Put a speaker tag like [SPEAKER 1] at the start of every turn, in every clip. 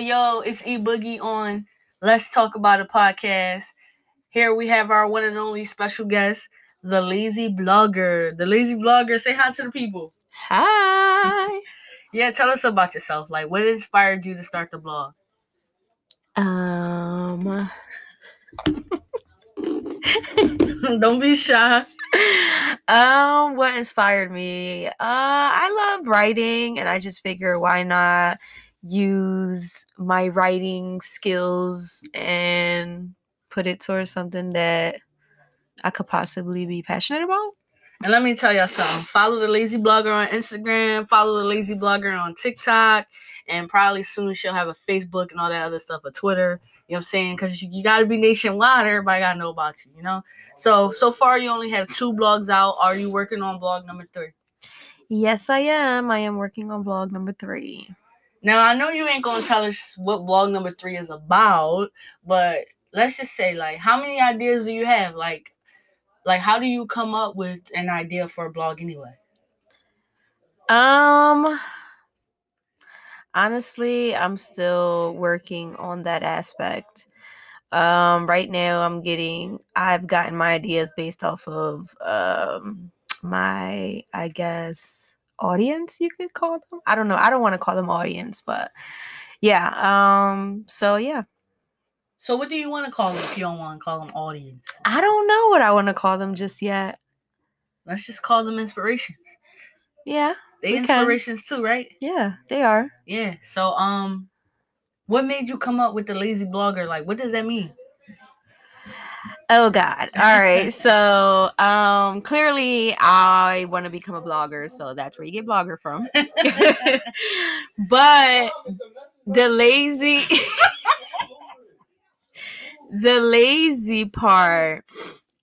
[SPEAKER 1] yo, it's E Boogie on Let's Talk About a Podcast. Here we have our one and only special guest, the Lazy Blogger. The Lazy Blogger, say hi to the people.
[SPEAKER 2] Hi.
[SPEAKER 1] Yeah, tell us about yourself. Like, what inspired you to start the blog?
[SPEAKER 2] Um.
[SPEAKER 1] Don't be shy.
[SPEAKER 2] um, what inspired me? Uh, I love writing, and I just figure why not use my writing skills and put it towards something that I could possibly be passionate about.
[SPEAKER 1] And let me tell y'all something. Follow the Lazy Blogger on Instagram. Follow the Lazy Blogger on TikTok. And probably soon she'll have a Facebook and all that other stuff, a Twitter. You know what I'm saying? Because you, got to be nationwide. Everybody got to know about you, you know? So, so far you only have two blogs out. Are you working on blog number three?
[SPEAKER 2] Yes, I am. I am working on blog number three.
[SPEAKER 1] Now, I know you ain't to tell us what blog number three is about, but let's just say, like, how many ideas do you have? Like, like how do you come up with an idea for a blog anyway
[SPEAKER 2] um honestly i'm still working on that aspect um right now i'm getting i've gotten my ideas based off of um my i guess audience you could call them i don't know i don't want to call them audience but yeah um so yeah
[SPEAKER 1] so what do you want to call them if you don't want to call them audience?
[SPEAKER 2] I don't know what I want to call them just yet.
[SPEAKER 1] Let's just call them inspirations.
[SPEAKER 2] Yeah.
[SPEAKER 1] They inspirations can. too, right?
[SPEAKER 2] Yeah, they are.
[SPEAKER 1] Yeah. So um what made you come up with the lazy blogger? Like what does that mean?
[SPEAKER 2] Oh God. All right. so um clearly I want to become a blogger, so that's where you get blogger from. but the lazy the lazy part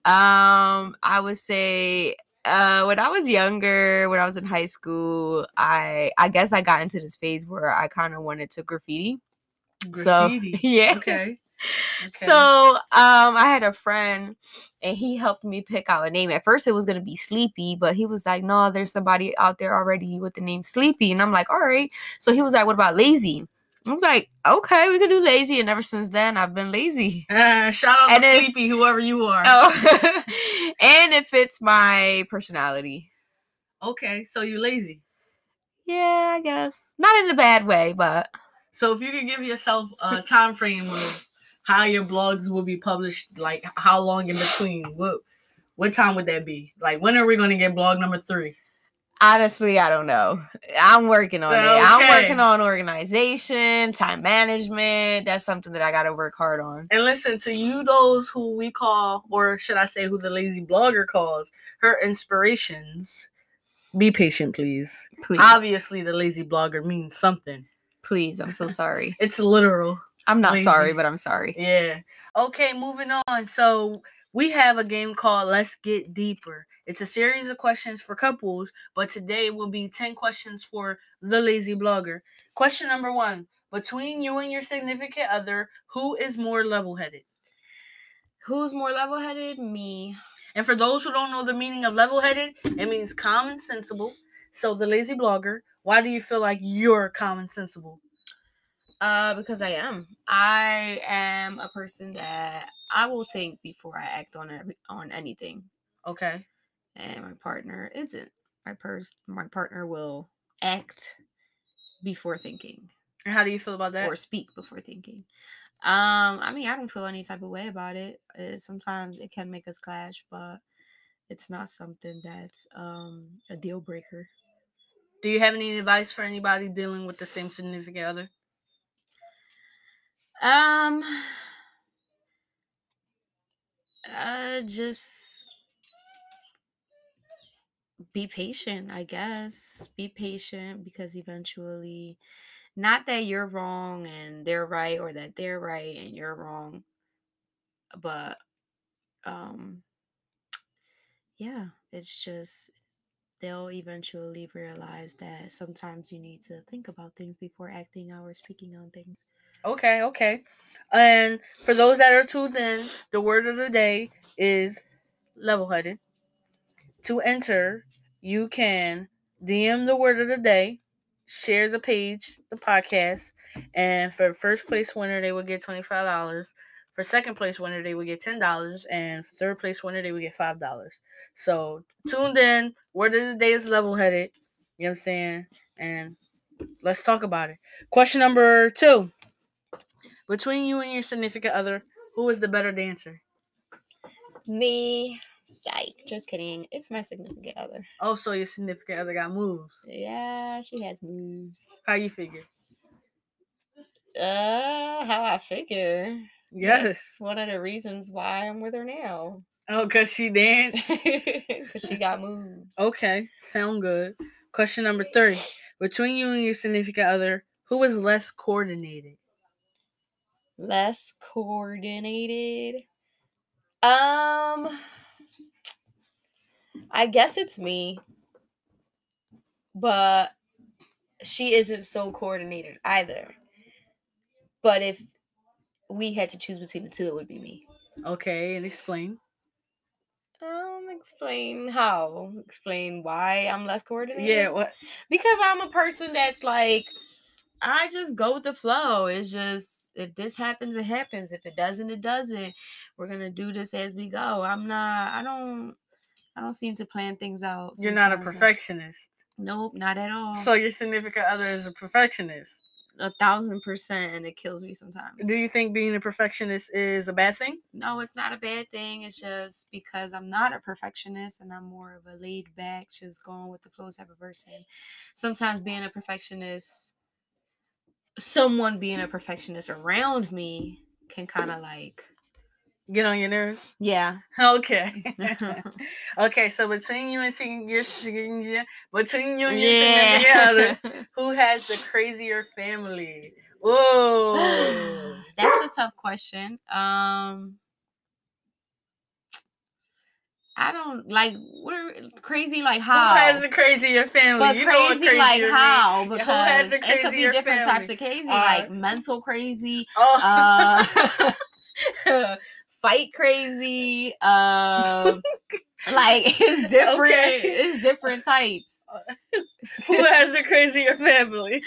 [SPEAKER 2] um i would say uh when i was younger when i was in high school i i guess i got into this phase where i kind of wanted to graffiti, graffiti. so yeah
[SPEAKER 1] okay
[SPEAKER 2] Okay. So um I had a friend and he helped me pick out a name. At first it was gonna be Sleepy, but he was like, No, there's somebody out there already with the name Sleepy. And I'm like, all right. So he was like, What about lazy? I was like, okay, we could do lazy. And ever since then, I've been lazy.
[SPEAKER 1] Uh, shout out and to Sleepy, whoever you are.
[SPEAKER 2] Oh, and it fits my personality.
[SPEAKER 1] Okay, so you're lazy.
[SPEAKER 2] Yeah, I guess. Not in a bad way, but.
[SPEAKER 1] So if you could give yourself a time frame of how your blogs will be published, like how long in between, what what time would that be? Like when are we going to get blog number three?
[SPEAKER 2] Honestly, I don't know. I'm working on okay. it. I'm working on organization, time management. That's something that I got to work hard on.
[SPEAKER 1] And listen to you, those who we call, or should I say, who the lazy blogger calls her inspirations. Be patient, please. Please. Obviously, the lazy blogger means something.
[SPEAKER 2] Please, I'm so sorry.
[SPEAKER 1] it's literal.
[SPEAKER 2] I'm not lazy. sorry, but I'm sorry.
[SPEAKER 1] Yeah. Okay, moving on. So we have a game called Let's Get Deeper. It's a series of questions for couples, but today will be 10 questions for the lazy blogger. Question number one Between you and your significant other, who is more level headed?
[SPEAKER 2] Who's more level headed? Me.
[SPEAKER 1] And for those who don't know the meaning of level headed, it means common sensible. So, the lazy blogger, why do you feel like you're common sensible?
[SPEAKER 2] Uh, because I am. I am a person that I will think before I act on every, on anything.
[SPEAKER 1] Okay.
[SPEAKER 2] And my partner isn't. My pers my partner will act before thinking.
[SPEAKER 1] And how do you feel about that?
[SPEAKER 2] Or speak before thinking. Um, I mean, I don't feel any type of way about it. it. Sometimes it can make us clash, but it's not something that's um a deal breaker.
[SPEAKER 1] Do you have any advice for anybody dealing with the same significant other?
[SPEAKER 2] Um, uh, just be patient, I guess. Be patient because eventually, not that you're wrong and they're right, or that they're right and you're wrong, but um, yeah, it's just they'll eventually realize that sometimes you need to think about things before acting out or speaking on things.
[SPEAKER 1] Okay, okay. And for those that are tuned in, the word of the day is level headed. To enter, you can DM the word of the day, share the page, the podcast, And for first place winner, they will get twenty five dollars. For second place winner, they would get ten dollars, and third place winner, they would get five dollars. So tuned in. Word of the day is level headed. You know what I'm saying? And let's talk about it. Question number two. Between you and your significant other, who is the better dancer?
[SPEAKER 2] Me. Psych. Just kidding. It's my significant other.
[SPEAKER 1] Oh, so your significant other got moves.
[SPEAKER 2] Yeah, she has moves.
[SPEAKER 1] How you figure?
[SPEAKER 2] Uh, how I figure.
[SPEAKER 1] Yes.
[SPEAKER 2] That's one of the reasons why I'm with her now.
[SPEAKER 1] Oh, cause she danced.
[SPEAKER 2] Because she got moves.
[SPEAKER 1] Okay, sound good. Question number three. Between you and your significant other, who is less coordinated?
[SPEAKER 2] Less coordinated. Um, I guess it's me, but she isn't so coordinated either. But if we had to choose between the two, it would be me.
[SPEAKER 1] Okay, and explain.
[SPEAKER 2] Um, explain how? Explain why I'm less coordinated?
[SPEAKER 1] Yeah, what?
[SPEAKER 2] because I'm a person that's like, I just go with the flow. It's just if this happens, it happens. If it doesn't, it doesn't. We're gonna do this as we go. I'm not. I don't. I don't seem to plan things out.
[SPEAKER 1] You're not a perfectionist.
[SPEAKER 2] Nope, not at all.
[SPEAKER 1] So your significant other is a perfectionist.
[SPEAKER 2] a thousand percent, and it kills me sometimes.
[SPEAKER 1] Do you think being a perfectionist is a bad thing?
[SPEAKER 2] no, it's not a bad thing. It's just because I'm not a perfectionist and I'm more of a laid back, just going with the flow type of person. Sometimes being a perfectionist, someone being a perfectionist around me can kind of like,
[SPEAKER 1] Get on your nerves.
[SPEAKER 2] yeah.
[SPEAKER 1] Okay. okay. So between you and your between you and your significant other, who has the crazier family? Whoa.
[SPEAKER 2] That's a tough question. Um I don't like what are crazy like how
[SPEAKER 1] Who has the crazier family?
[SPEAKER 2] but
[SPEAKER 1] You know
[SPEAKER 2] crazy like how
[SPEAKER 1] mean.
[SPEAKER 2] Because it could be different types of crazy
[SPEAKER 1] Uh,
[SPEAKER 2] like mental crazy
[SPEAKER 1] Oh.
[SPEAKER 2] uh fight crazy um like it's different
[SPEAKER 1] Okay.
[SPEAKER 2] it's different types
[SPEAKER 1] who has the crazier family?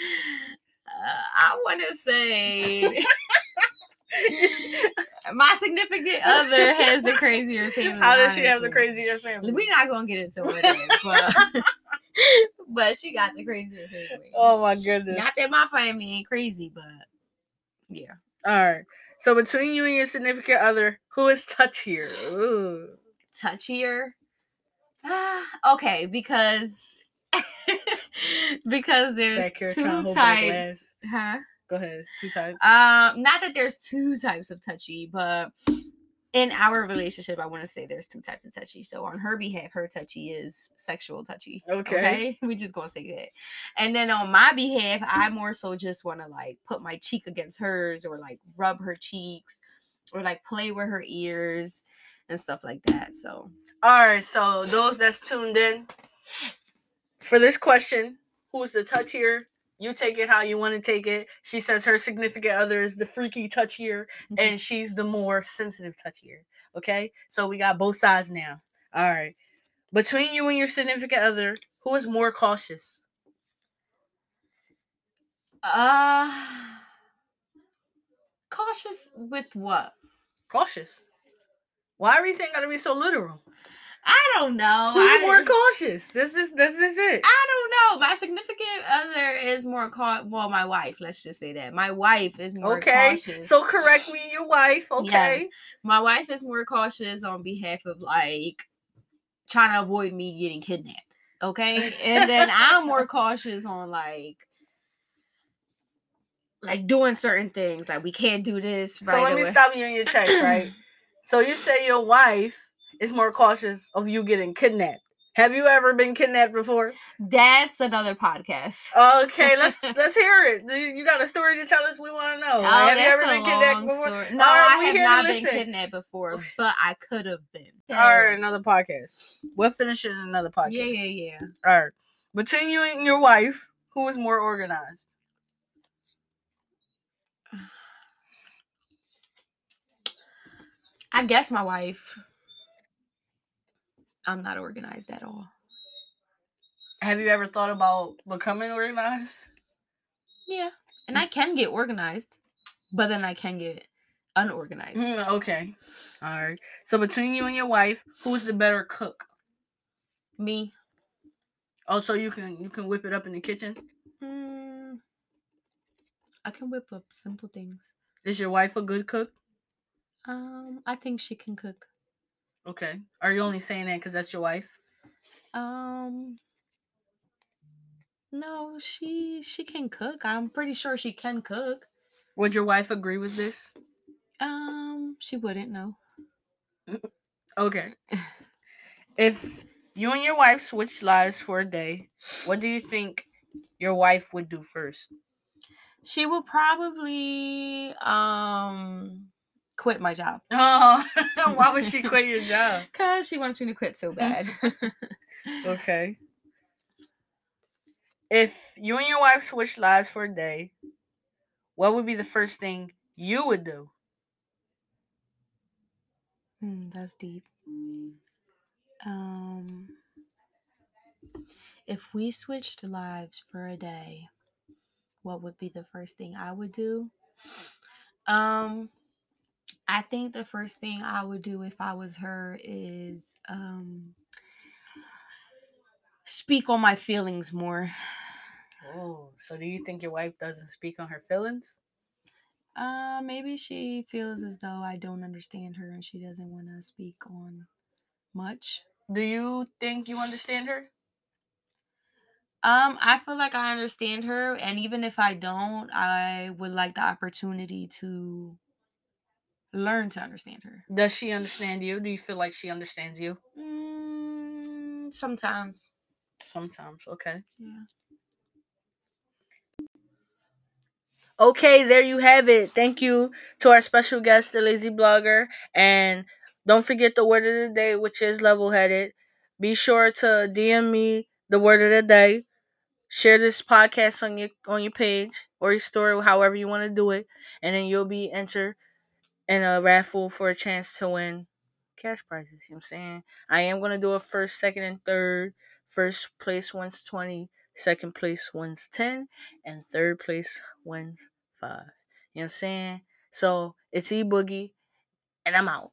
[SPEAKER 2] uh, i want to say my significant other has the crazier family
[SPEAKER 1] How does she have the
[SPEAKER 2] honestly.
[SPEAKER 1] crazier family?
[SPEAKER 2] we're not gonna get into what it is but but she got the crazier family
[SPEAKER 1] Oh my goodness.
[SPEAKER 2] not that my family ain't crazy but yeah
[SPEAKER 1] All right. So between you and your significant other, who is touchier? Ooh.
[SPEAKER 2] touchier. Okay, because because there's
[SPEAKER 1] Back here trying to
[SPEAKER 2] two types. Huh?
[SPEAKER 1] Go ahead. It's two types.
[SPEAKER 2] Um, not that there's two types of touchy, but in our relationship, I want to say there's two types of touchy. So on her behalf, her touchy is sexual touchy.
[SPEAKER 1] Okay.
[SPEAKER 2] we just gonna say that. And then on my behalf, I more so just want to like put my cheek against hers or like rub her cheeks or like play with her ears and stuff like that. So
[SPEAKER 1] All right. So those that's tuned in for this question, who's the touchier? You take it how you want to take it. She says her significant other is the freaky touchier, and she's the more sensitive touchier. Okay. So we got both sides now. All right. Between you and your significant other, who is more cautious?
[SPEAKER 2] Uh cautious with what?
[SPEAKER 1] Cautious. Why everything gotta be so literal?
[SPEAKER 2] I don't know.
[SPEAKER 1] Who's
[SPEAKER 2] I,
[SPEAKER 1] more cautious? This is this is it.
[SPEAKER 2] I don't know. My significant other is more cau- well, my wife, let's just say that. My wife is more
[SPEAKER 1] Okay.
[SPEAKER 2] cautious.
[SPEAKER 1] So correct me, your wife. Okay.
[SPEAKER 2] Yes. my wife is more cautious on behalf of like trying to avoid me getting kidnapped. Okay. And then I'm more cautious on like like doing certain things. Like we can't do this right
[SPEAKER 1] so let me
[SPEAKER 2] away.
[SPEAKER 1] stop you in your tracks, right? so you say your wife is more cautious of you getting kidnapped. Have you ever been kidnapped before?
[SPEAKER 2] That's another podcast.
[SPEAKER 1] Okay, let's let's hear it. You got a story to tell us? We want to know.
[SPEAKER 2] Oh,
[SPEAKER 1] have you ever been kidnapped before?
[SPEAKER 2] story. No,
[SPEAKER 1] right,
[SPEAKER 2] I have not been
[SPEAKER 1] listen.
[SPEAKER 2] kidnapped before, but I could have been.
[SPEAKER 1] All right, another podcast. We'll finish it in another podcast.
[SPEAKER 2] Yeah, yeah, yeah.
[SPEAKER 1] All right. Between you and your wife, who is more organized?
[SPEAKER 2] I guess my wife. I'm not organized at all.
[SPEAKER 1] Have you ever thought about becoming organized?
[SPEAKER 2] Yeah, And I can get organized, but then I can get unorganized.
[SPEAKER 1] Mm, okay. All right. So between you and your wife, who's the better cook?
[SPEAKER 2] Me.
[SPEAKER 1] Also, you can you can whip it up in the kitchen.
[SPEAKER 2] Mm, I can whip up simple things.
[SPEAKER 1] Is your wife a good cook?
[SPEAKER 2] Um, I think she can cook.
[SPEAKER 1] Okay. Are you only saying that because that's your wife?
[SPEAKER 2] Um, no, she she can cook. I'm pretty sure she can cook.
[SPEAKER 1] Would your wife agree with this?
[SPEAKER 2] Um, she wouldn't know.
[SPEAKER 1] Okay. if you and your wife switched lives for a day, what do you think your wife would do first?
[SPEAKER 2] She would probably um quit my job.
[SPEAKER 1] Oh, why would she quit your job?
[SPEAKER 2] Cause she wants me to quit so bad.
[SPEAKER 1] Okay. If you and your wife switched lives for a day, what would be the first thing you would do?
[SPEAKER 2] Hmm, that's deep. Um, if we switched lives for a day, what would be the first thing I would do? Um, I think the first thing I would do if I was her is um speak on my feelings more.
[SPEAKER 1] Oh, so do you think your wife doesn't speak on her feelings?
[SPEAKER 2] Uh, maybe she feels as though I don't understand her and she doesn't want to speak on much.
[SPEAKER 1] Do you think you understand her?
[SPEAKER 2] Um, I feel like I understand her, and even if I don't, I would like the opportunity to learn to understand her.
[SPEAKER 1] Does she understand you? Do you feel like she understands you?
[SPEAKER 2] Mm, sometimes.
[SPEAKER 1] Sometimes, okay.
[SPEAKER 2] Yeah.
[SPEAKER 1] Okay, there you have it. Thank you to our special guest, the lazy blogger. And don't forget the word of the day, which is level headed. Be sure to DM me the word of the day. Share this podcast on your on your page or your story, however you want to do it, and then you'll be entered in a raffle for a chance to win cash prizes. You know what I'm saying? I am gonna do a first, second, and third. First place wins 20, second place wins 10, and third place wins 5. You know what I'm saying? So it's E Boogie, and I'm out.